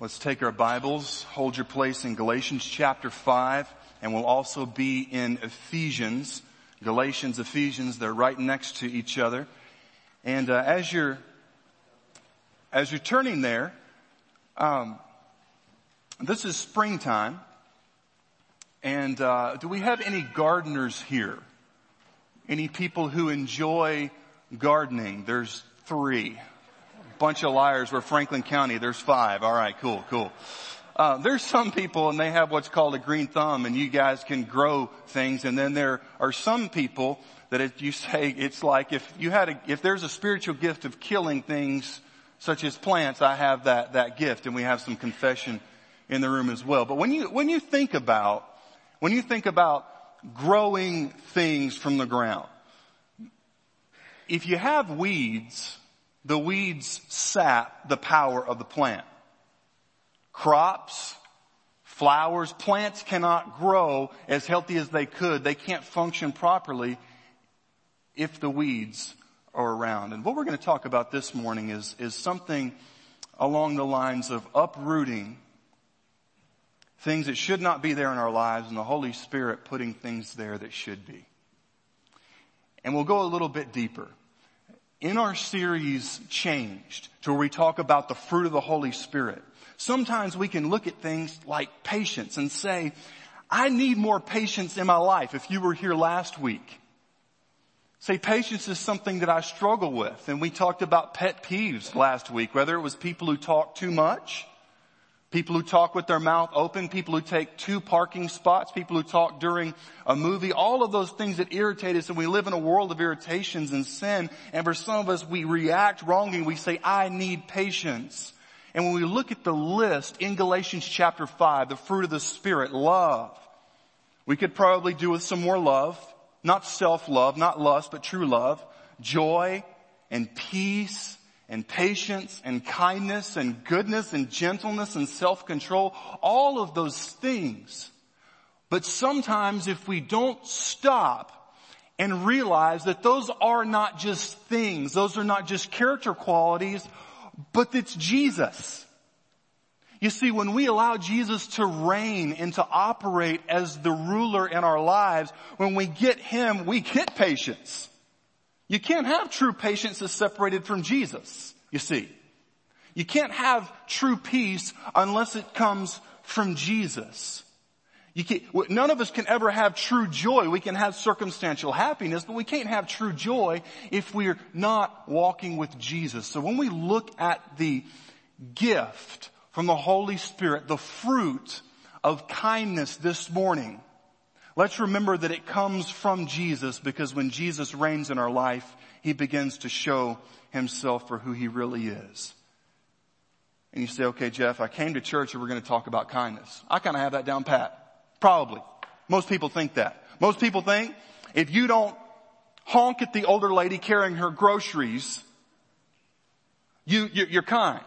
Let's take our Bibles, hold your place in Galatians chapter 5, and we'll also be in Ephesians. Galatians, Ephesians, they're right next to each other. And uh, as you're as you're turning there, um, this is springtime, and uh, do we have any gardeners here? Any people who enjoy gardening? There's three bunch of liars. We're Franklin County. There's five. All right, cool, cool. Uh, there's some people and they have what's called a green thumb and you guys can grow things and then there are some people that if you say it's like if you had a, if there's a spiritual gift of killing things such as plants, I have that, that gift and we have some confession in the room as well. But when you, when you think about, when you think about growing things from the ground, if you have weeds, the weeds sap the power of the plant. Crops, flowers, plants cannot grow as healthy as they could. They can't function properly if the weeds are around. And what we're going to talk about this morning is, is something along the lines of uprooting things that should not be there in our lives and the Holy Spirit putting things there that should be. And we'll go a little bit deeper in our series Changed, to where we talk about the fruit of the Holy Spirit, sometimes we can look at things like patience and say, I need more patience in my life. If you were here last week, say patience is something that I struggle with. And we talked about pet peeves last week, whether it was people who talk too much, People who talk with their mouth open, people who take two parking spots, people who talk during a movie, all of those things that irritate us and we live in a world of irritations and sin and for some of us we react wrongly we say, I need patience. And when we look at the list in Galatians chapter 5, the fruit of the Spirit, love, we could probably do with some more love, not self-love, not lust, but true love, joy and peace and patience and kindness and goodness and gentleness and self-control, all of those things. But sometimes if we don't stop and realize that those are not just things, those are not just character qualities, but it's Jesus. You see, when we allow Jesus to reign and to operate as the ruler in our lives, when we get Him, we get patience. You can't have true patience that's separated from Jesus, you see. You can't have true peace unless it comes from Jesus. none of us can ever have true joy. We can have circumstantial happiness, but we can't have true joy if we're not walking with Jesus. So when we look at the gift from the Holy Spirit, the fruit of kindness this morning, Let's remember that it comes from Jesus because when Jesus reigns in our life, He begins to show Himself for who He really is. And you say, okay, Jeff, I came to church and we're going to talk about kindness. I kind of have that down pat. Probably. Most people think that. Most people think if you don't honk at the older lady carrying her groceries, you, you're kind.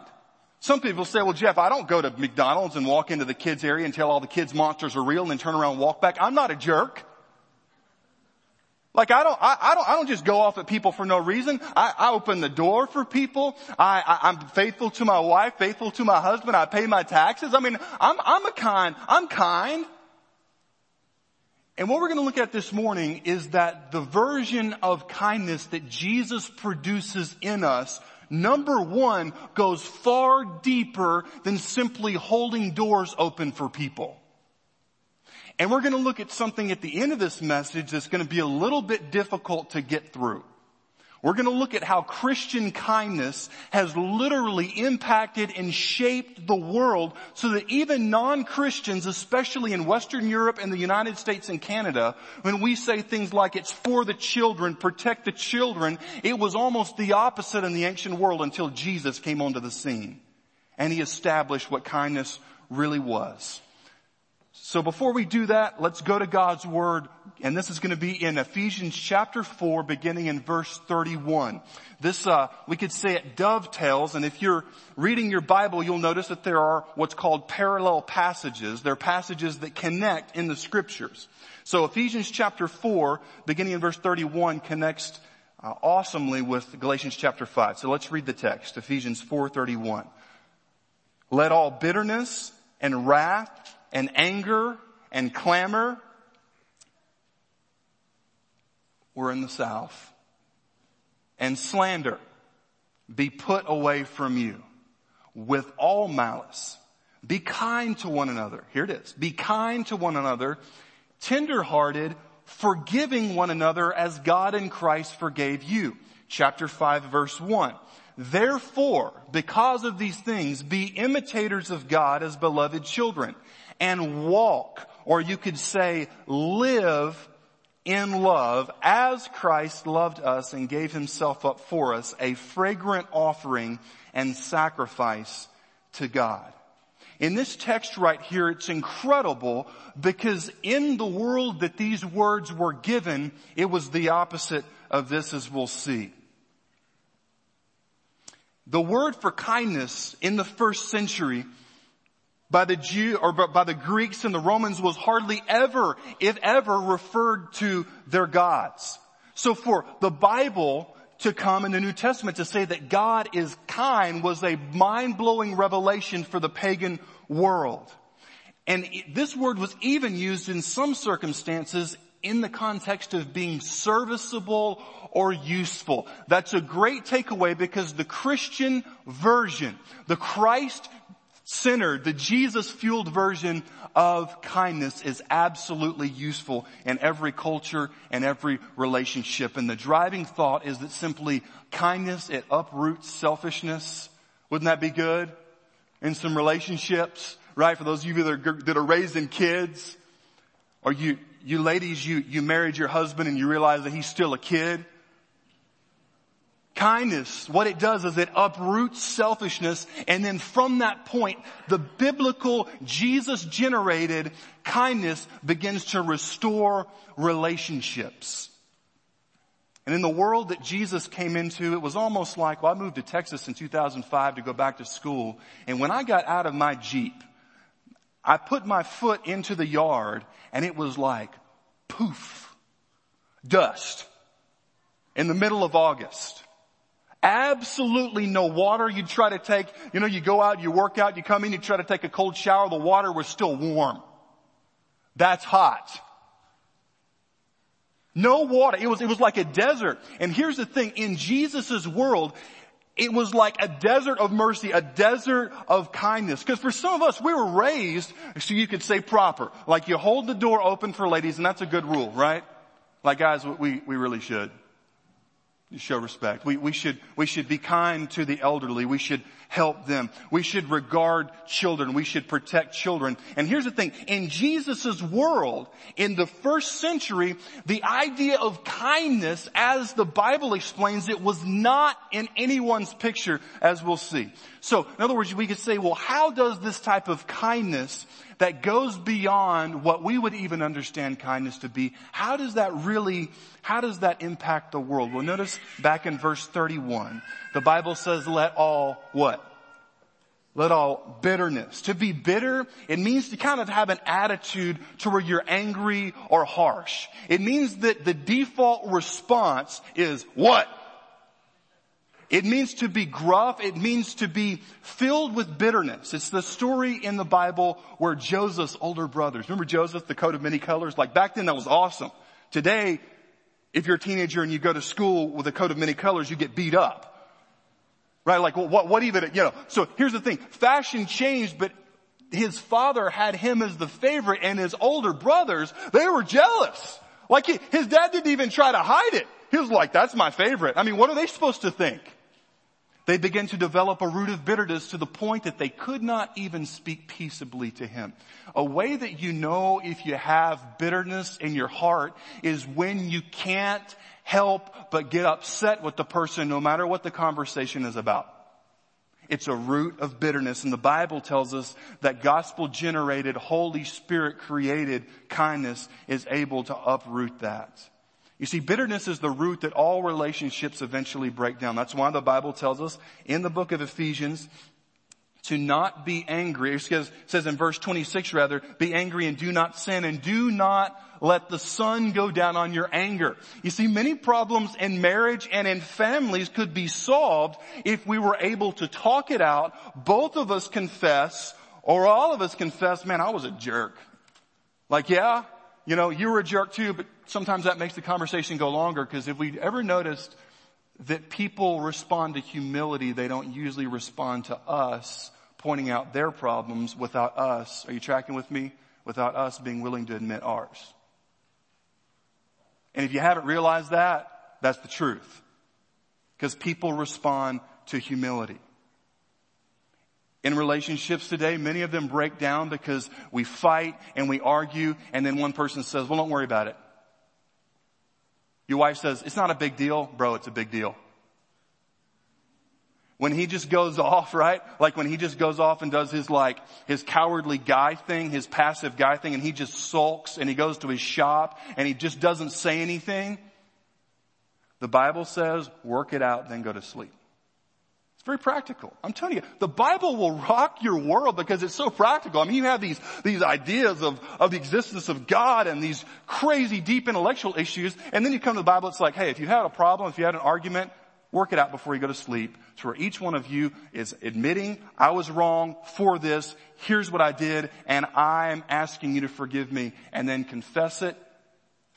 Some people say, well Jeff, I don't go to McDonald's and walk into the kids area and tell all the kids monsters are real and then turn around and walk back. I'm not a jerk. Like I don't, I, I, don't, I don't just go off at people for no reason. I, I open the door for people. I, I, I'm faithful to my wife, faithful to my husband. I pay my taxes. I mean, I'm, I'm a kind, I'm kind. And what we're going to look at this morning is that the version of kindness that Jesus produces in us number one goes far deeper than simply holding doors open for people. And we're going to look at something at the end of this message that's going to be a little bit difficult to get through. We're going to look at how Christian kindness has literally impacted and shaped the world so that even non-Christians, especially in Western Europe and the United States and Canada, when we say things like it's for the children, protect the children, it was almost the opposite in the ancient world until Jesus came onto the scene and he established what kindness really was. So before we do that, let's go to God's Word, and this is going to be in Ephesians chapter 4, beginning in verse 31. This, uh, we could say it dovetails, and if you're reading your Bible, you'll notice that there are what's called parallel passages. They're passages that connect in the Scriptures. So Ephesians chapter 4, beginning in verse 31, connects uh, awesomely with Galatians chapter 5. So let's read the text, Ephesians 4:31. Let all bitterness and wrath and anger and clamor were in the south and slander be put away from you with all malice. Be kind to one another. Here it is. Be kind to one another, tenderhearted, forgiving one another as God in Christ forgave you. Chapter 5 verse 1. Therefore, because of these things, be imitators of God as beloved children and walk, or you could say live in love as Christ loved us and gave himself up for us, a fragrant offering and sacrifice to God. In this text right here, it's incredible because in the world that these words were given, it was the opposite of this as we'll see. The word for kindness in the first century by the Jew or by the Greeks and the Romans was hardly ever, if ever, referred to their gods. So for the Bible to come in the New Testament to say that God is kind was a mind-blowing revelation for the pagan world. And this word was even used in some circumstances in the context of being serviceable or useful. That's a great takeaway because the Christian version, the Christ centered, the Jesus fueled version of kindness is absolutely useful in every culture and every relationship. And the driving thought is that simply kindness, it uproots selfishness. Wouldn't that be good? In some relationships, right? For those of you that are, that are raising kids, or you, you ladies, you, you married your husband and you realize that he's still a kid. Kindness, what it does is it uproots selfishness and then from that point, the biblical Jesus generated kindness begins to restore relationships. And in the world that Jesus came into, it was almost like, well, I moved to Texas in 2005 to go back to school. And when I got out of my Jeep, I put my foot into the yard and it was like poof, dust in the middle of August. Absolutely no water. You try to take, you know, you go out, you work out, you come in, you try to take a cold shower, the water was still warm. That's hot. No water. It was, it was like a desert. And here's the thing, in Jesus' world, it was like a desert of mercy, a desert of kindness. Because for some of us, we were raised, so you could say proper. Like you hold the door open for ladies, and that's a good rule, right? Like guys, we, we really should show respect. We, we should, we should be kind to the elderly. We should help them. We should regard children. We should protect children. And here's the thing. In Jesus' world, in the first century, the idea of kindness, as the Bible explains it, was not in anyone's picture, as we'll see. So, in other words, we could say, well, how does this type of kindness that goes beyond what we would even understand kindness to be. How does that really, how does that impact the world? Well notice back in verse 31, the Bible says let all what? Let all bitterness. To be bitter, it means to kind of have an attitude to where you're angry or harsh. It means that the default response is what? It means to be gruff. It means to be filled with bitterness. It's the story in the Bible where Joseph's older brothers, remember Joseph, the coat of many colors? Like back then that was awesome. Today, if you're a teenager and you go to school with a coat of many colors, you get beat up. Right? Like what, what even, you know, so here's the thing. Fashion changed, but his father had him as the favorite and his older brothers, they were jealous. Like he, his dad didn't even try to hide it. He was like, that's my favorite. I mean, what are they supposed to think? They began to develop a root of bitterness to the point that they could not even speak peaceably to him. A way that you know if you have bitterness in your heart is when you can't help but get upset with the person no matter what the conversation is about. It's a root of bitterness and the Bible tells us that gospel generated, Holy Spirit created kindness is able to uproot that. You see, bitterness is the root that all relationships eventually break down. That's why the Bible tells us in the book of Ephesians to not be angry. It says, in verse 26 rather, be angry and do not sin and do not let the sun go down on your anger. You see, many problems in marriage and in families could be solved if we were able to talk it out, both of us confess, or all of us confess, man, I was a jerk. Like, yeah, you know, you were a jerk too, but sometimes that makes the conversation go longer because if we ever noticed that people respond to humility, they don't usually respond to us pointing out their problems without us, are you tracking with me? Without us being willing to admit ours. And if you haven't realized that, that's the truth. Because people respond to humility. In relationships today, many of them break down because we fight and we argue and then one person says, well don't worry about it. Your wife says, it's not a big deal. Bro, it's a big deal. When he just goes off, right? Like when he just goes off and does his like, his cowardly guy thing, his passive guy thing, and he just sulks and he goes to his shop and he just doesn't say anything. The Bible says, work it out, then go to sleep. Very practical. I'm telling you, the Bible will rock your world because it's so practical. I mean, you have these, these ideas of, of the existence of God and these crazy deep intellectual issues, and then you come to the Bible, it's like, hey, if you had a problem, if you had an argument, work it out before you go to sleep. So where each one of you is admitting, I was wrong for this, here's what I did, and I'm asking you to forgive me, and then confess it,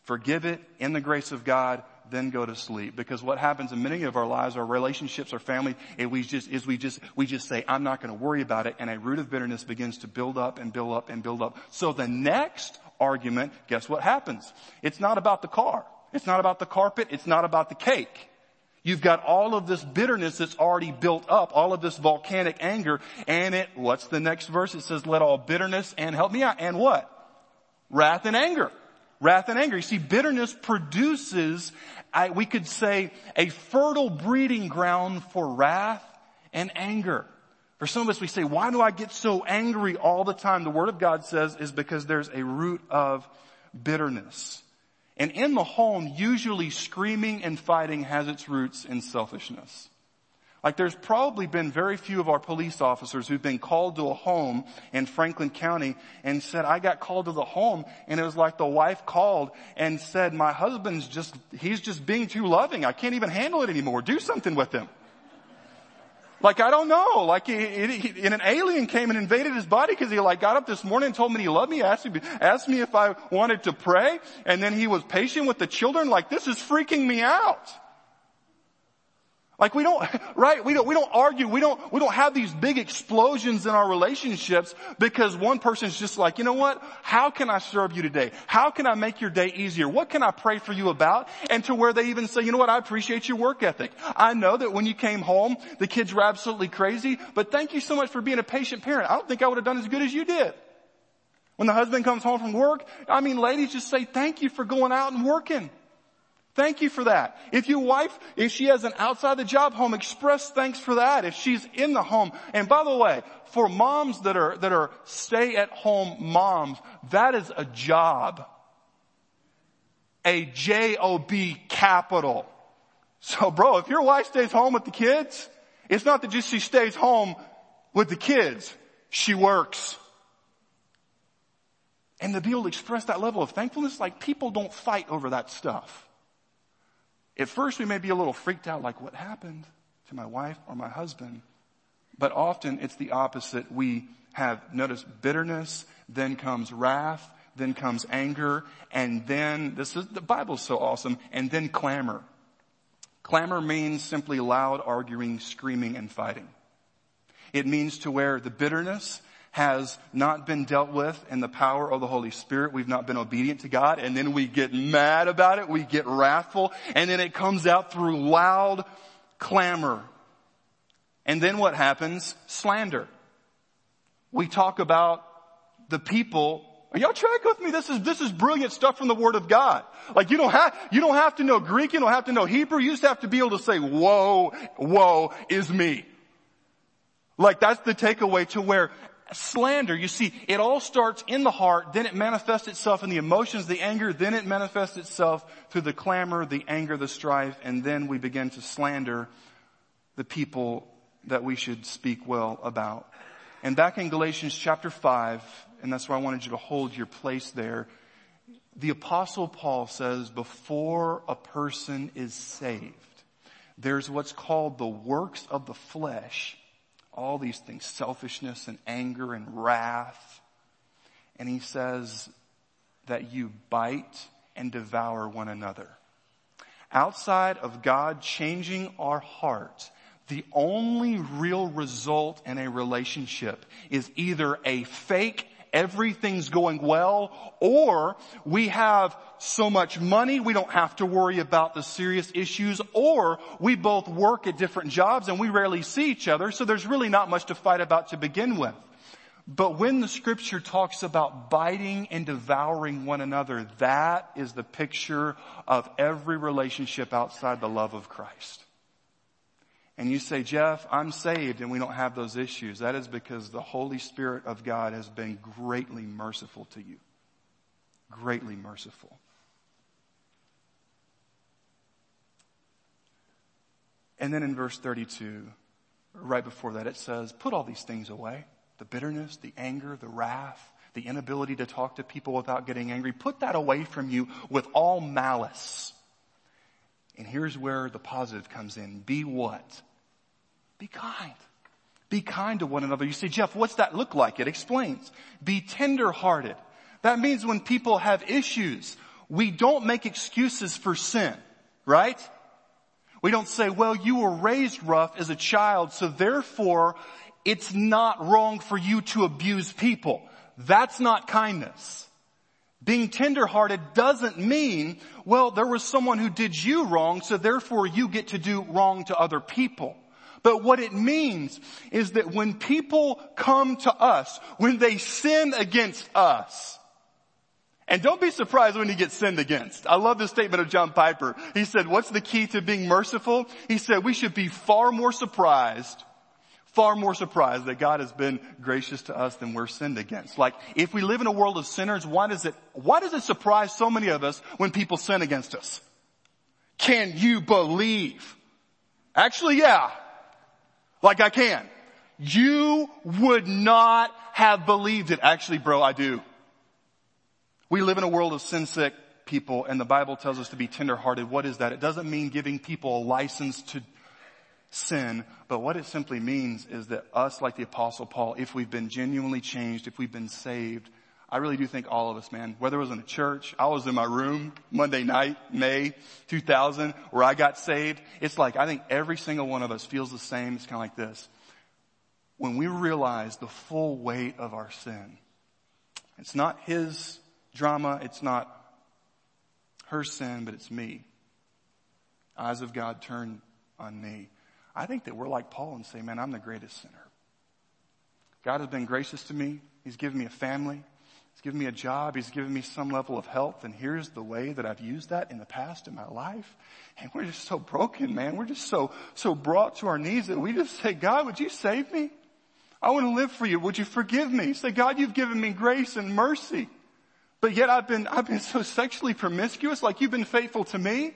forgive it in the grace of God, then go to sleep. Because what happens in many of our lives, our relationships, our family, we just, is we just, we just say, I'm not going to worry about it, and a root of bitterness begins to build up and build up and build up. So the next argument, guess what happens? It's not about the car. It's not about the carpet. It's not about the cake. You've got all of this bitterness that's already built up, all of this volcanic anger, and it, what's the next verse? It says, let all bitterness and help me out, and what? Wrath and anger. Wrath and anger. You see, bitterness produces, I, we could say, a fertile breeding ground for wrath and anger. For some of us, we say, why do I get so angry all the time? The Word of God says is because there's a root of bitterness. And in the home, usually screaming and fighting has its roots in selfishness. Like there's probably been very few of our police officers who've been called to a home in Franklin County and said, I got called to the home and it was like the wife called and said, my husband's just, he's just being too loving. I can't even handle it anymore. Do something with him. Like, I don't know. Like, he, he, and an alien came and invaded his body because he like got up this morning and told me he loved me, asked me, asked me if I wanted to pray, and then he was patient with the children. Like, this is freaking me out. Like we don't, right? We don't, we don't argue. We don't, we don't have these big explosions in our relationships because one person's just like, you know what? How can I serve you today? How can I make your day easier? What can I pray for you about? And to where they even say, you know what? I appreciate your work ethic. I know that when you came home, the kids were absolutely crazy, but thank you so much for being a patient parent. I don't think I would have done as good as you did. When the husband comes home from work, I mean, ladies just say thank you for going out and working. Thank you for that. If your wife, if she has an outside the job home, express thanks for that. If she's in the home. And by the way, for moms that are, that are stay at home moms, that is a job. A J-O-B capital. So bro, if your wife stays home with the kids, it's not that just she stays home with the kids. She works. And to be able to express that level of thankfulness, like people don't fight over that stuff. At first we may be a little freaked out like what happened to my wife or my husband? But often it's the opposite. We have, notice bitterness, then comes wrath, then comes anger, and then, this is, the Bible's so awesome, and then clamor. Clamor means simply loud arguing, screaming, and fighting. It means to where the bitterness has not been dealt with in the power of the Holy Spirit. We've not been obedient to God and then we get mad about it. We get wrathful and then it comes out through loud clamor. And then what happens? Slander. We talk about the people are y'all track with me? This is, this is brilliant stuff from the Word of God. Like you don't have, you don't have to know Greek, you don't have to know Hebrew, you just have to be able to say, woe, woe is me. Like that's the takeaway to where slander, you see, it all starts in the heart, then it manifests itself in the emotions, the anger, then it manifests itself through the clamor, the anger, the strife, and then we begin to slander the people that we should speak well about. And back in Galatians chapter 5, and that's where I wanted you to hold your place there, the apostle Paul says before a person is saved, there's what's called the works of the flesh. All these things, selfishness and anger and wrath. And he says that you bite and devour one another. Outside of God changing our heart, the only real result in a relationship is either a fake everything's going well, or we have so much money we don't have to worry about the serious issues, or we both work at different jobs and we rarely see each other, so there's really not much to fight about to begin with. But when the scripture talks about biting and devouring one another, that is the picture of every relationship outside the love of Christ and you say, Jeff, I'm saved and we don't have those issues, that is because the Holy Spirit of God has been greatly merciful to you. Greatly merciful. And then in verse 32, right before that, it says, put all these things away. The bitterness, the anger, the wrath, the inability to talk to people without getting angry. Put that away from you with all malice. And here's where the positive comes in. Be what? Be kind. Be kind to one another. You say, Jeff, what's that look like? It explains. Be tender hearted. That means when people have issues, we don't make excuses for sin, right? We don't say, well, you were raised rough as a child, so therefore it's not wrong for you to abuse people. That's not kindness. Being tenderhearted doesn't mean, well, there was someone who did you wrong, so therefore you get to do wrong to other people. But what it means is that when people come to us, when they sin against us, and don't be surprised when you get sinned against. I love this statement of John Piper. He said, what's the key to being merciful? He said, we should be far more surprised, far more surprised that God has been gracious to us than we're sinned against. Like, if we live in a world of sinners, why does it, why does it surprise so many of us when people sin against us? Can you believe? Actually, yeah. Like I can. You would not have believed it. Actually, bro, I do. We live in a world of sin sick people and the Bible tells us to be tenderhearted. What is that? It doesn't mean giving people a license to sin, but what it simply means is that us, like the apostle Paul, if we've been genuinely changed, if we've been saved, I really do think all of us, man, whether it was in a church, I was in my room Monday night, May 2000, where I got saved. It's like, I think every single one of us feels the same. It's kind of like this. When we realize the full weight of our sin, it's not his drama, it's not her sin, but it's me. Eyes of God turn on me. I think that we're like Paul and say, man, I'm the greatest sinner. God has been gracious to me. He's given me a family. He's given me a job. He's given me some level of health. And here's the way that I've used that in the past in my life. And we're just so broken, man. We're just so, so brought to our knees that we just say, God, would you save me? I want to live for you. Would you forgive me? Say, God, you've given me grace and mercy. But yet I've been, I've been so sexually promiscuous, like you've been faithful to me.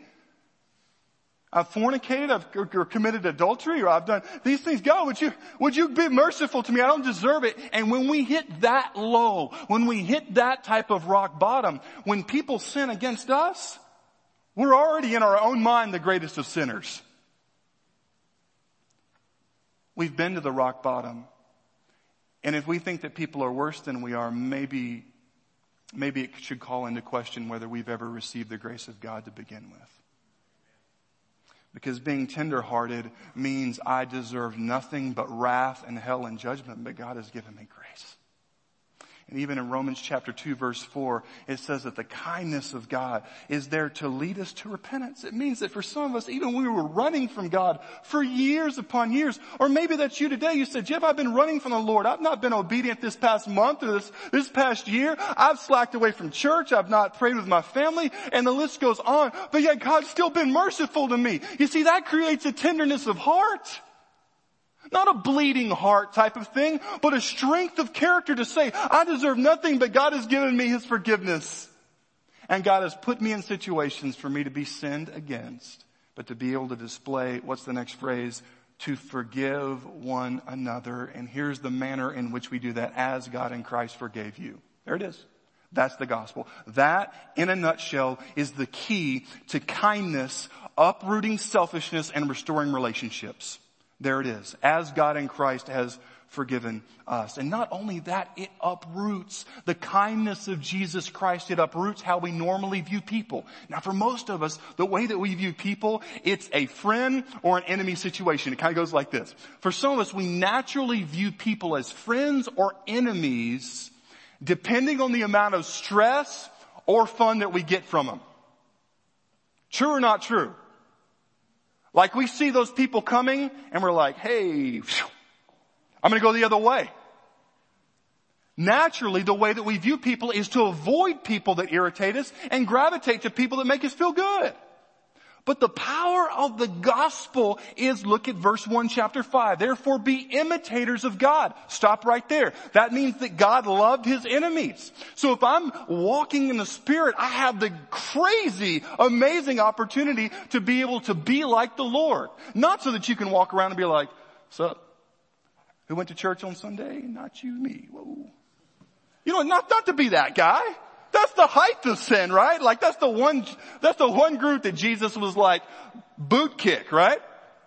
I've fornicated, I've or committed adultery, or I've done these things. God, would you, would you be merciful to me? I don't deserve it. And when we hit that low, when we hit that type of rock bottom, when people sin against us, we're already in our own mind the greatest of sinners. We've been to the rock bottom. And if we think that people are worse than we are, maybe, maybe it should call into question whether we've ever received the grace of God to begin with. Because being tenderhearted means I deserve nothing but wrath and hell and judgment, but God has given me grace. And even in Romans chapter 2 verse 4, it says that the kindness of God is there to lead us to repentance. It means that for some of us, even when we were running from God for years upon years, or maybe that's you today, you said, Jeff, I've been running from the Lord. I've not been obedient this past month or this, this past year. I've slacked away from church. I've not prayed with my family and the list goes on, but yet God's still been merciful to me. You see, that creates a tenderness of heart. Not a bleeding heart type of thing, but a strength of character to say, I deserve nothing, but God has given me His forgiveness. And God has put me in situations for me to be sinned against, but to be able to display, what's the next phrase? to forgive one another. And here's the manner in which we do that as God in Christ forgave you. There it is. That's the gospel. That, in a nutshell, is the key to kindness, uprooting selfishness, and restoring relationships. There it is. As God in Christ has forgiven us. And not only that, it uproots the kindness of Jesus Christ. It uproots how we normally view people. Now for most of us, the way that we view people, it's a friend or an enemy situation. It kind of goes like this. For some of us, we naturally view people as friends or enemies depending on the amount of stress or fun that we get from them. True or not true? Like we see those people coming and we're like, hey, I'm going to go the other way. Naturally, the way that we view people is to avoid people that irritate us and gravitate to people that make us feel good. But the power of the gospel is, look at verse 1 chapter 5. Therefore be imitators of God. Stop right there. That means that God loved his enemies. So if I'm walking in the spirit, I have the crazy, amazing opportunity to be able to be like the Lord. Not so that you can walk around and be like, sup? Who went to church on Sunday? Not you, me. Whoa. You know, not, not to be that guy. That's the height of sin, right? Like that's the one, that's the one group that Jesus was like boot kick, right?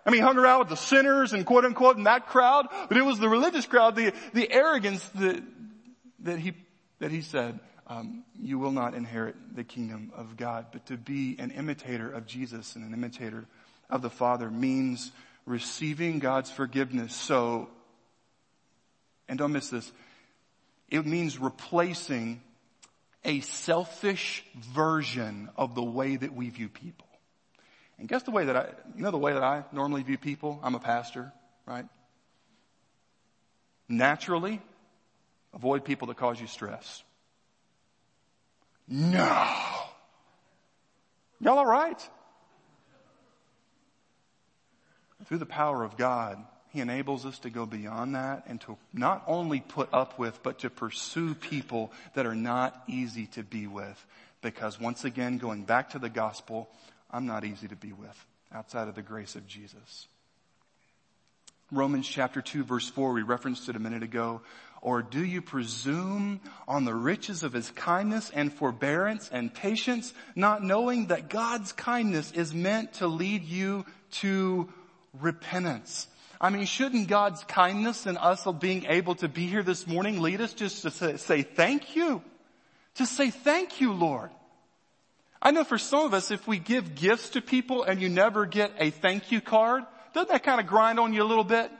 I mean, hung around with the sinners and quote unquote in that crowd, but it was the religious crowd, the, the arrogance that, that he, that he said, um, you will not inherit the kingdom of God. But to be an imitator of Jesus and an imitator of the Father means receiving God's forgiveness. So and don't miss this. It means replacing a selfish version of the way that we view people. And guess the way that I, you know the way that I normally view people? I'm a pastor, right? Naturally, avoid people that cause you stress. No. Y'all alright? Through the power of God, he enables us to go beyond that and to not only put up with, but to pursue people that are not easy to be with. Because once again, going back to the gospel, I'm not easy to be with outside of the grace of Jesus. Romans chapter 2 verse 4, we referenced it a minute ago. Or do you presume on the riches of his kindness and forbearance and patience, not knowing that God's kindness is meant to lead you to repentance? I mean, shouldn't God's kindness and us being able to be here this morning lead us just to say, thank you? Just say thank you, Lord. I know for some of us, if we give gifts to people and you never get a thank you card, doesn't that kind of grind on you a little bit?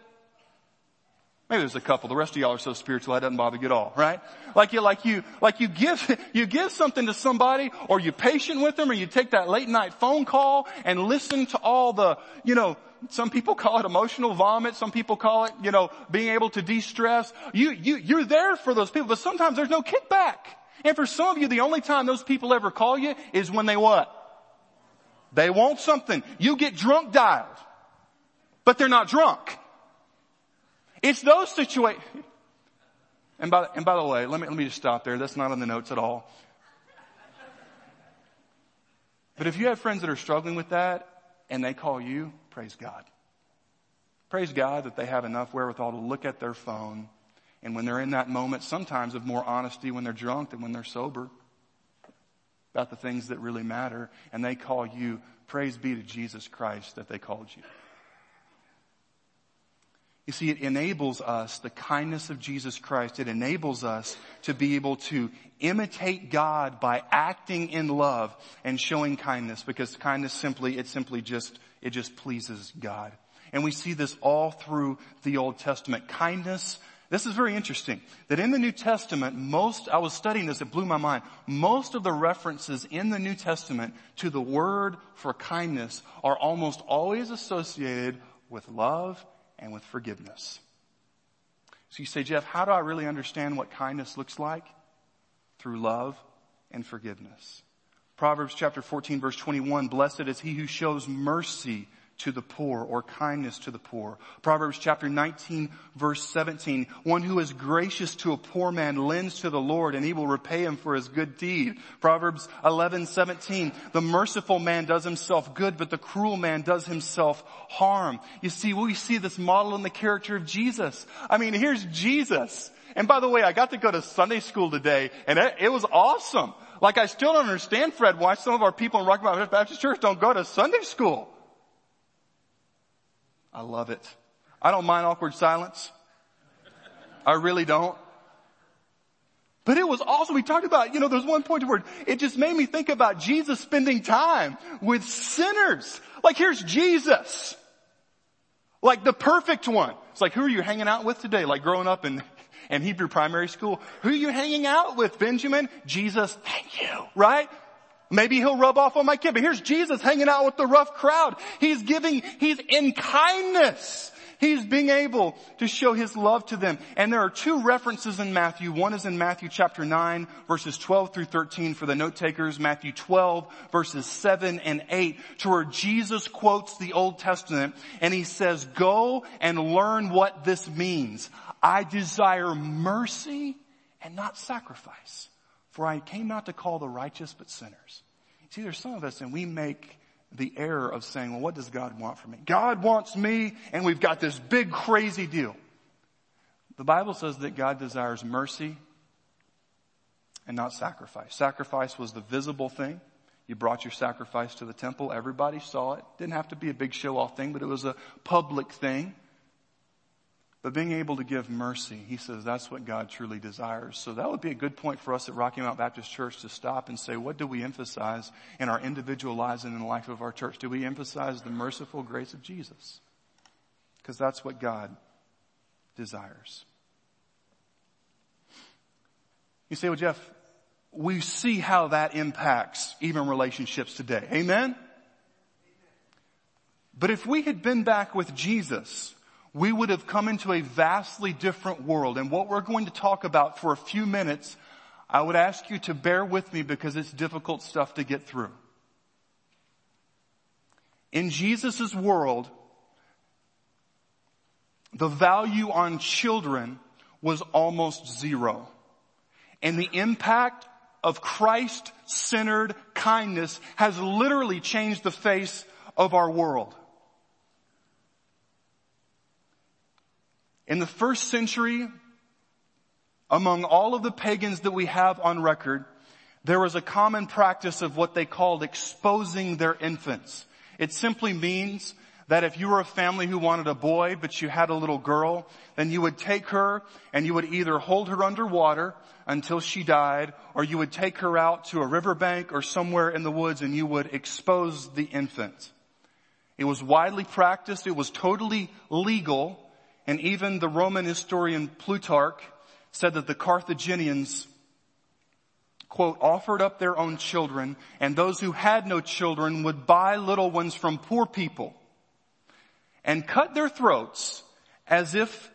Maybe there's a couple. The rest of y'all are so spiritual that doesn't bother you at all, right? Like you, like you, like you give, you give something to somebody or you patient with them or you take that late night phone call and listen to all the, you know, some people call it emotional vomit. Some people call it, you know, being able to de-stress. You, you, you're there for those people, but sometimes there's no kickback. And for some of you, the only time those people ever call you is when they what? They want something. You get drunk dialed. But they're not drunk. It's those situations. And by, and by the way, let me, let me just stop there. That's not on the notes at all. But if you have friends that are struggling with that and they call you, Praise God. Praise God that they have enough wherewithal to look at their phone and when they're in that moment, sometimes of more honesty when they're drunk than when they're sober about the things that really matter and they call you, praise be to Jesus Christ that they called you. You see, it enables us, the kindness of Jesus Christ, it enables us to be able to imitate God by acting in love and showing kindness because kindness simply, it simply just it just pleases God. And we see this all through the Old Testament. Kindness, this is very interesting, that in the New Testament, most, I was studying this, it blew my mind, most of the references in the New Testament to the word for kindness are almost always associated with love and with forgiveness. So you say, Jeff, how do I really understand what kindness looks like? Through love and forgiveness. Proverbs chapter 14 verse 21, blessed is he who shows mercy to the poor or kindness to the poor. Proverbs chapter 19 verse 17, one who is gracious to a poor man lends to the Lord and he will repay him for his good deed. Proverbs 11, 17, the merciful man does himself good, but the cruel man does himself harm. You see, we see this model in the character of Jesus. I mean, here's Jesus. And by the way, I got to go to Sunday school today and it was awesome. Like I still don't understand, Fred, why some of our people in Rocky Mount Baptist Church don't go to Sunday school. I love it. I don't mind awkward silence. I really don't. But it was awesome. We talked about, you know, there's one point where it just made me think about Jesus spending time with sinners. Like here's Jesus. Like the perfect one. It's like, who are you hanging out with today? Like growing up in, in Hebrew primary school. Who are you hanging out with, Benjamin? Jesus, thank you, right? Maybe he'll rub off on my kid, but here's Jesus hanging out with the rough crowd. He's giving, he's in kindness. He's being able to show his love to them. And there are two references in Matthew. One is in Matthew chapter 9 verses 12 through 13 for the note takers. Matthew 12 verses 7 and 8 to where Jesus quotes the Old Testament and he says, go and learn what this means. I desire mercy and not sacrifice. For I came not to call the righteous, but sinners. See, there's some of us and we make the error of saying, well, what does God want from me? God wants me and we've got this big crazy deal. The Bible says that God desires mercy and not sacrifice. Sacrifice was the visible thing. You brought your sacrifice to the temple. Everybody saw it. Didn't have to be a big show off thing, but it was a public thing. But being able to give mercy, he says that's what God truly desires. So that would be a good point for us at Rocky Mount Baptist Church to stop and say, what do we emphasize in our individual lives and in the life of our church? Do we emphasize the merciful grace of Jesus? Because that's what God desires. You say, well, Jeff, we see how that impacts even relationships today. Amen? But if we had been back with Jesus, we would have come into a vastly different world. And what we're going to talk about for a few minutes, I would ask you to bear with me because it's difficult stuff to get through. In Jesus' world, the value on children was almost zero. And the impact of Christ-centered kindness has literally changed the face of our world. In the first century, among all of the pagans that we have on record, there was a common practice of what they called exposing their infants. It simply means that if you were a family who wanted a boy, but you had a little girl, then you would take her and you would either hold her underwater until she died, or you would take her out to a riverbank or somewhere in the woods and you would expose the infant. It was widely practiced. It was totally legal. And even the Roman historian Plutarch said that the Carthaginians quote, offered up their own children and those who had no children would buy little ones from poor people and cut their throats as if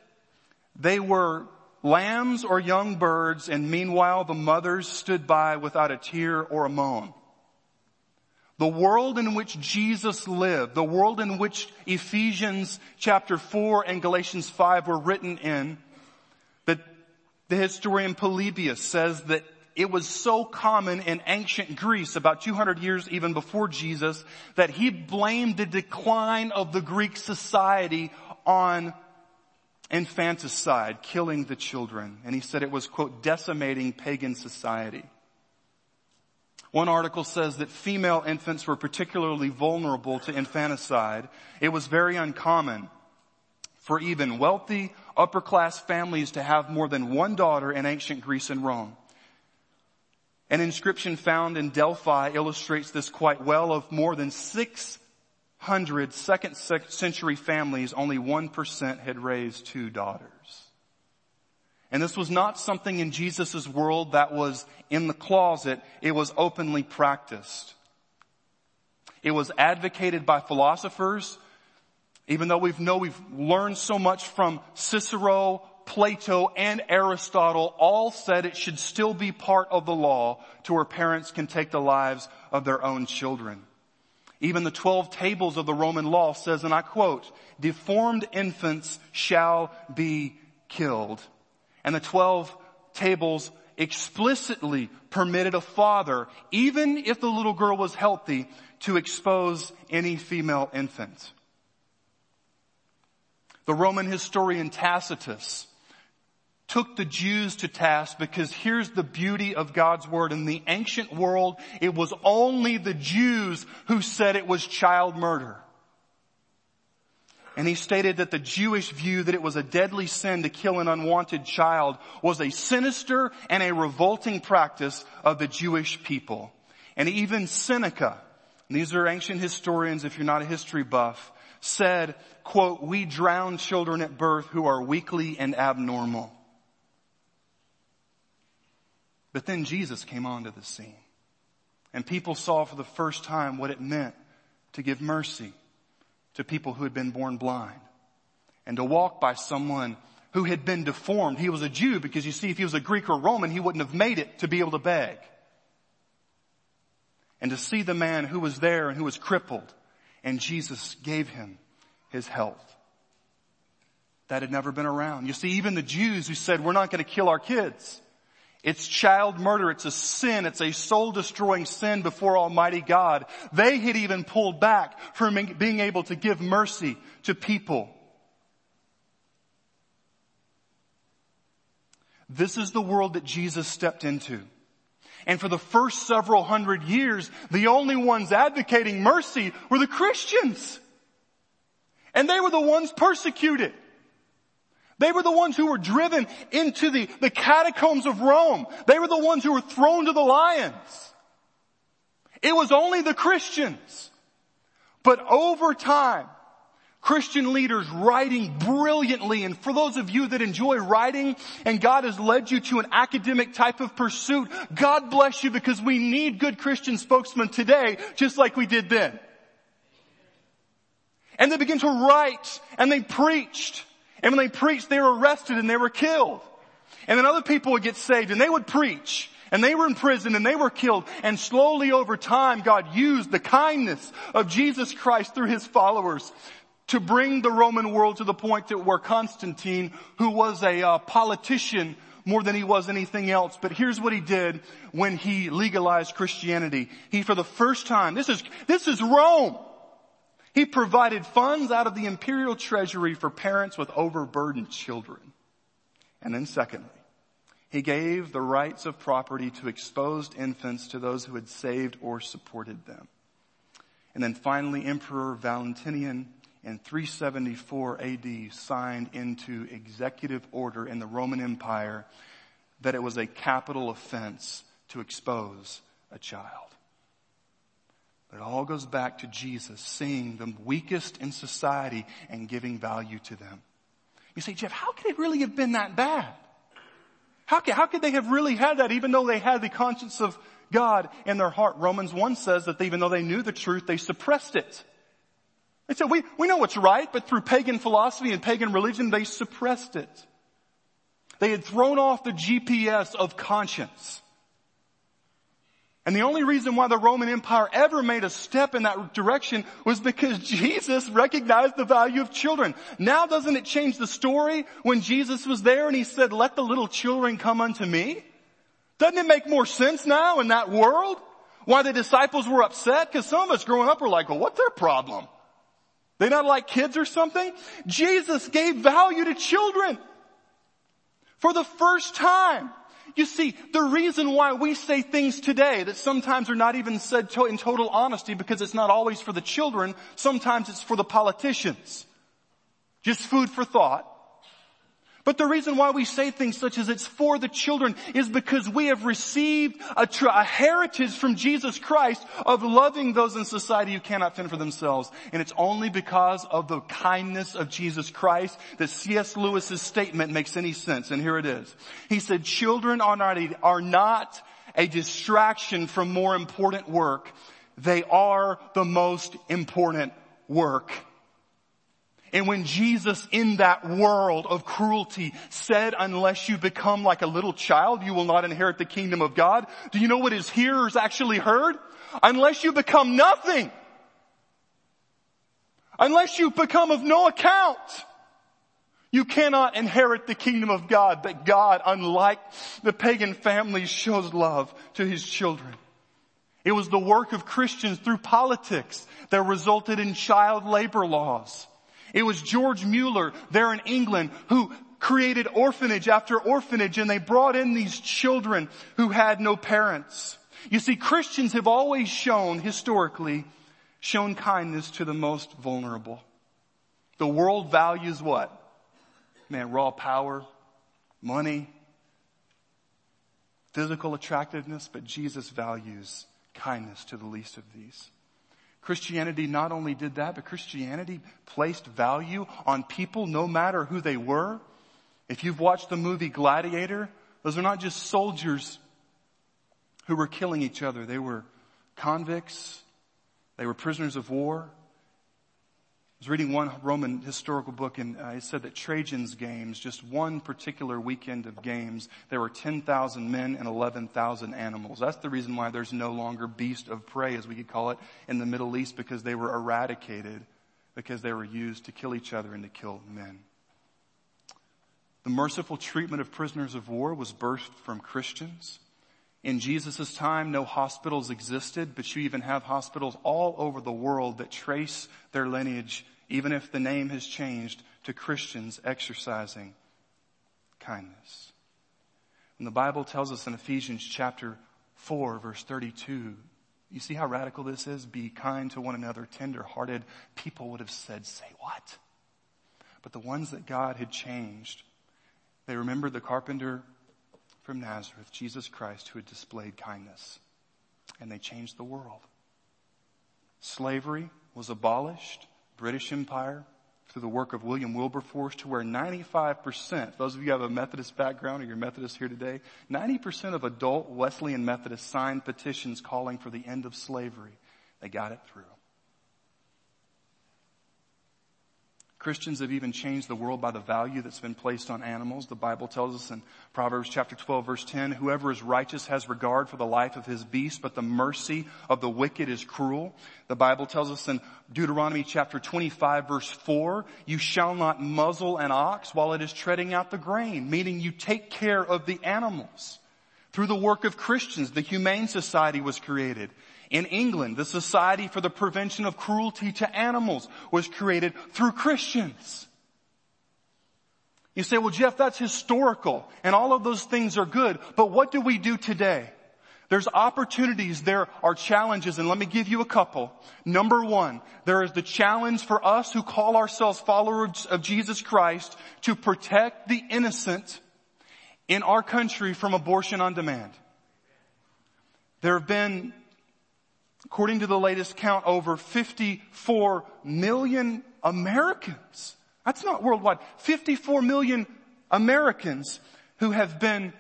they were lambs or young birds and meanwhile the mothers stood by without a tear or a moan. The world in which Jesus lived, the world in which Ephesians chapter 4 and Galatians 5 were written in, that the historian Polybius says that it was so common in ancient Greece, about 200 years even before Jesus, that he blamed the decline of the Greek society on infanticide, killing the children. And he said it was, quote, decimating pagan society. One article says that female infants were particularly vulnerable to infanticide. It was very uncommon for even wealthy upper class families to have more than one daughter in ancient Greece and Rome. An inscription found in Delphi illustrates this quite well of more than 600 second century families, only 1% had raised two daughters. And this was not something in Jesus' world that was in the closet. It was openly practiced. It was advocated by philosophers. Even though we know we've learned so much from Cicero, Plato, and Aristotle, all said it should still be part of the law to where parents can take the lives of their own children. Even the 12 tables of the Roman law says, and I quote, deformed infants shall be killed. And the 12 tables explicitly permitted a father, even if the little girl was healthy, to expose any female infant. The Roman historian Tacitus took the Jews to task because here's the beauty of God's word. In the ancient world, it was only the Jews who said it was child murder. And he stated that the Jewish view that it was a deadly sin to kill an unwanted child was a sinister and a revolting practice of the Jewish people. And even Seneca, these are ancient historians if you're not a history buff, said, quote, we drown children at birth who are weakly and abnormal. But then Jesus came onto the scene. And people saw for the first time what it meant to give mercy to people who had been born blind. And to walk by someone who had been deformed. He was a Jew because you see, if he was a Greek or Roman, he wouldn't have made it to be able to beg. And to see the man who was there and who was crippled and Jesus gave him his health. That had never been around. You see, even the Jews who said, we're not going to kill our kids. It's child murder. It's a sin. It's a soul destroying sin before Almighty God. They had even pulled back from being able to give mercy to people. This is the world that Jesus stepped into. And for the first several hundred years, the only ones advocating mercy were the Christians. And they were the ones persecuted. They were the ones who were driven into the, the catacombs of Rome. They were the ones who were thrown to the lions. It was only the Christians. But over time, Christian leaders writing brilliantly, and for those of you that enjoy writing and God has led you to an academic type of pursuit, God bless you because we need good Christian spokesmen today, just like we did then. And they began to write and they preached. And when they preached, they were arrested and they were killed. And then other people would get saved and they would preach and they were in prison and they were killed. And slowly over time, God used the kindness of Jesus Christ through his followers to bring the Roman world to the point that where Constantine, who was a uh, politician more than he was anything else. But here's what he did when he legalized Christianity. He, for the first time, this is, this is Rome. He provided funds out of the imperial treasury for parents with overburdened children. And then secondly, he gave the rights of property to exposed infants to those who had saved or supported them. And then finally, Emperor Valentinian in 374 AD signed into executive order in the Roman Empire that it was a capital offense to expose a child. But it all goes back to Jesus seeing the weakest in society and giving value to them. You say, Jeff, how could it really have been that bad? How could, how could they have really had that even though they had the conscience of God in their heart? Romans 1 says that even though they knew the truth, they suppressed it. They said, we, we know what's right, but through pagan philosophy and pagan religion, they suppressed it. They had thrown off the GPS of conscience. And the only reason why the Roman Empire ever made a step in that direction was because Jesus recognized the value of children. Now doesn't it change the story when Jesus was there and he said, let the little children come unto me? Doesn't it make more sense now in that world? Why the disciples were upset? Cause some of us growing up were like, well, what's their problem? They not like kids or something? Jesus gave value to children. For the first time. You see, the reason why we say things today that sometimes are not even said to, in total honesty because it's not always for the children, sometimes it's for the politicians. Just food for thought. But the reason why we say things such as it's for the children is because we have received a, a, heritage from Jesus Christ of loving those in society who cannot fend for themselves. And it's only because of the kindness of Jesus Christ that C.S. Lewis's statement makes any sense. And here it is. He said, children are not a, are not a distraction from more important work. They are the most important work and when Jesus in that world of cruelty said, unless you become like a little child, you will not inherit the kingdom of God. Do you know what his hearers actually heard? Unless you become nothing, Unless you become of no account, you cannot inherit the kingdom of God. But God, unlike the pagan families, shows love to his children. It was the work of Christians through politics that resulted in child labor laws. It was George Mueller there in England who created orphanage after orphanage and they brought in these children who had no parents. You see, Christians have always shown, historically, shown kindness to the most vulnerable. The world values what? Man, raw power, money, physical attractiveness, but Jesus values kindness to the least of these. Christianity not only did that, but Christianity placed value on people no matter who they were. If you've watched the movie Gladiator, those are not just soldiers who were killing each other. They were convicts. They were prisoners of war was reading one Roman historical book and uh, it said that Trajan's games, just one particular weekend of games, there were 10,000 men and 11,000 animals. That's the reason why there's no longer beast of prey, as we could call it, in the Middle East because they were eradicated because they were used to kill each other and to kill men. The merciful treatment of prisoners of war was birthed from Christians. In Jesus' time, no hospitals existed, but you even have hospitals all over the world that trace their lineage even if the name has changed to Christians exercising kindness. And the Bible tells us in Ephesians chapter 4 verse 32, you see how radical this is? Be kind to one another, tender hearted. People would have said, say what? But the ones that God had changed, they remembered the carpenter from Nazareth, Jesus Christ, who had displayed kindness. And they changed the world. Slavery was abolished. British Empire through the work of William Wilberforce to where 95%, those of you who have a Methodist background or you're Methodist here today, 90% of adult Wesleyan Methodists signed petitions calling for the end of slavery. They got it through. Christians have even changed the world by the value that's been placed on animals. The Bible tells us in Proverbs chapter 12 verse 10, whoever is righteous has regard for the life of his beast, but the mercy of the wicked is cruel. The Bible tells us in Deuteronomy chapter 25 verse 4, you shall not muzzle an ox while it is treading out the grain, meaning you take care of the animals. Through the work of Christians, the Humane Society was created. In England, the Society for the Prevention of Cruelty to Animals was created through Christians. You say, well Jeff, that's historical and all of those things are good, but what do we do today? There's opportunities, there are challenges, and let me give you a couple. Number one, there is the challenge for us who call ourselves followers of Jesus Christ to protect the innocent in our country from abortion on demand. There have been according to the latest count, over 54 million Americans. That's not worldwide. 54 million Americans who have been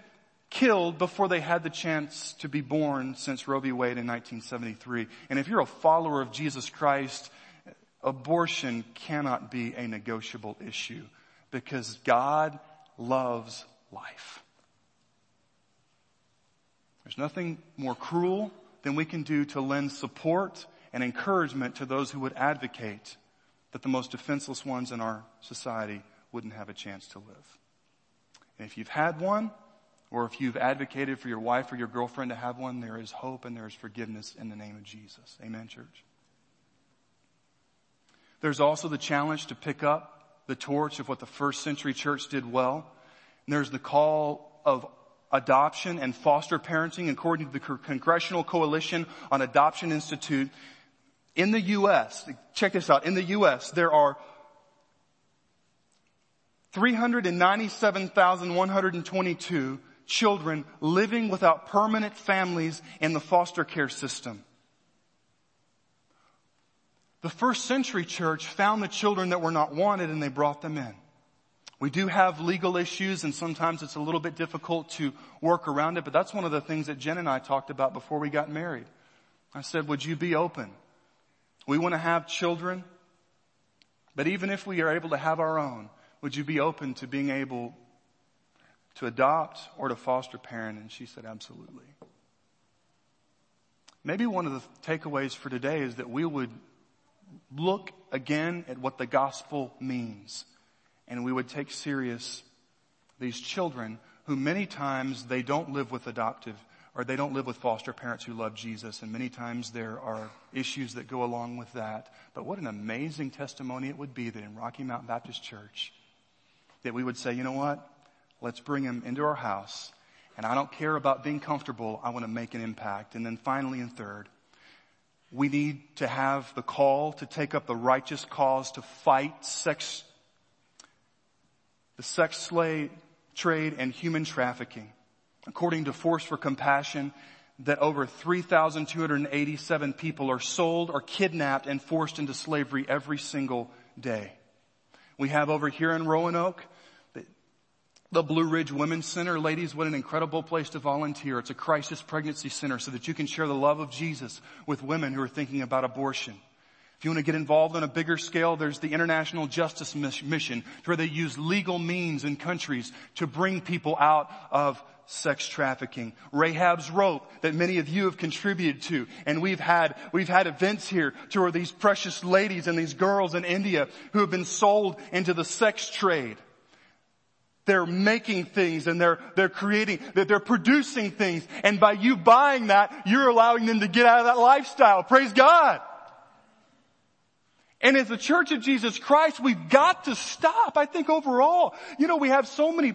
killed before they had the chance to be born since Roe v. Wade in 1973. And if you're a follower of Jesus Christ, abortion cannot be a negotiable issue because God loves life. There's nothing more cruel than we can do to lend support and encouragement to those who would advocate that the most defenseless ones in our society wouldn't have a chance to live. And if you've had one, or if you've advocated for your wife or your girlfriend to have one, there is hope and there is forgiveness in the name of Jesus. Amen, church. There's also the challenge to pick up the torch of what the first century church did well. And there's the call of adoption and foster parenting according to the Congressional Coalition on Adoption Institute. In the U.S., check this out, in the U.S. there are 397,122 children living without permanent families in the foster care system. The first century church found the children that were not wanted and they brought them in. We do have legal issues and sometimes it's a little bit difficult to work around it, but that's one of the things that Jen and I talked about before we got married. I said, would you be open? We want to have children, but even if we are able to have our own, would you be open to being able to adopt or to foster parent? And she said, absolutely. Maybe one of the takeaways for today is that we would look again at what the gospel means. And we would take serious these children who many times they don't live with adoptive or they don't live with foster parents who love Jesus. And many times there are issues that go along with that. But what an amazing testimony it would be that in Rocky Mount Baptist Church that we would say, you know what? Let's bring him into our house. And I don't care about being comfortable. I want to make an impact. And then finally and third, we need to have the call to take up the righteous cause to fight sex, the sex slave trade and human trafficking. According to Force for Compassion, that over 3,287 people are sold or kidnapped and forced into slavery every single day. We have over here in Roanoke, the Blue Ridge Women's Center. Ladies, what an incredible place to volunteer. It's a crisis pregnancy center so that you can share the love of Jesus with women who are thinking about abortion. If you want to get involved on a bigger scale, there's the International Justice Mission where they use legal means in countries to bring people out of sex trafficking. Rahab's rope that many of you have contributed to. And we've had, we've had events here to where these precious ladies and these girls in India who have been sold into the sex trade. They're making things and they're, they're creating, that they're producing things. And by you buying that, you're allowing them to get out of that lifestyle. Praise God. And as the Church of Jesus Christ, we've got to stop. I think overall, you know, we have so many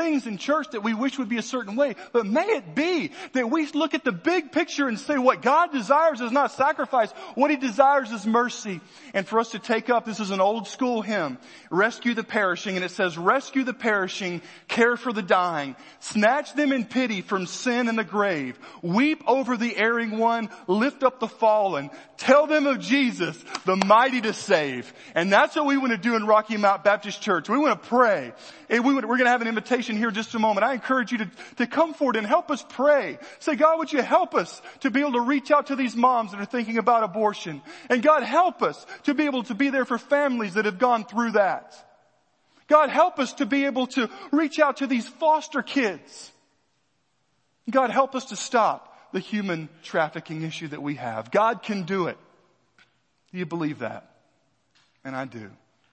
things in church that we wish would be a certain way, but may it be that we look at the big picture and say what God desires is not sacrifice. What He desires is mercy. And for us to take up, this is an old school hymn, rescue the perishing, and it says, rescue the perishing, care for the dying, snatch them in pity from sin and the grave, weep over the erring one, lift up the fallen, tell them of Jesus, the mighty to save. And that's what we want to do in Rocky Mount Baptist Church. We want to pray. And we, we're going to have an invitation here just a moment. I encourage you to, to come forward and help us pray. Say, God, would you help us to be able to reach out to these moms that are thinking about abortion? And God, help us to be able to be there for families that have gone through that. God, help us to be able to reach out to these foster kids. God, help us to stop the human trafficking issue that we have. God can do it. Do you believe that? And I do.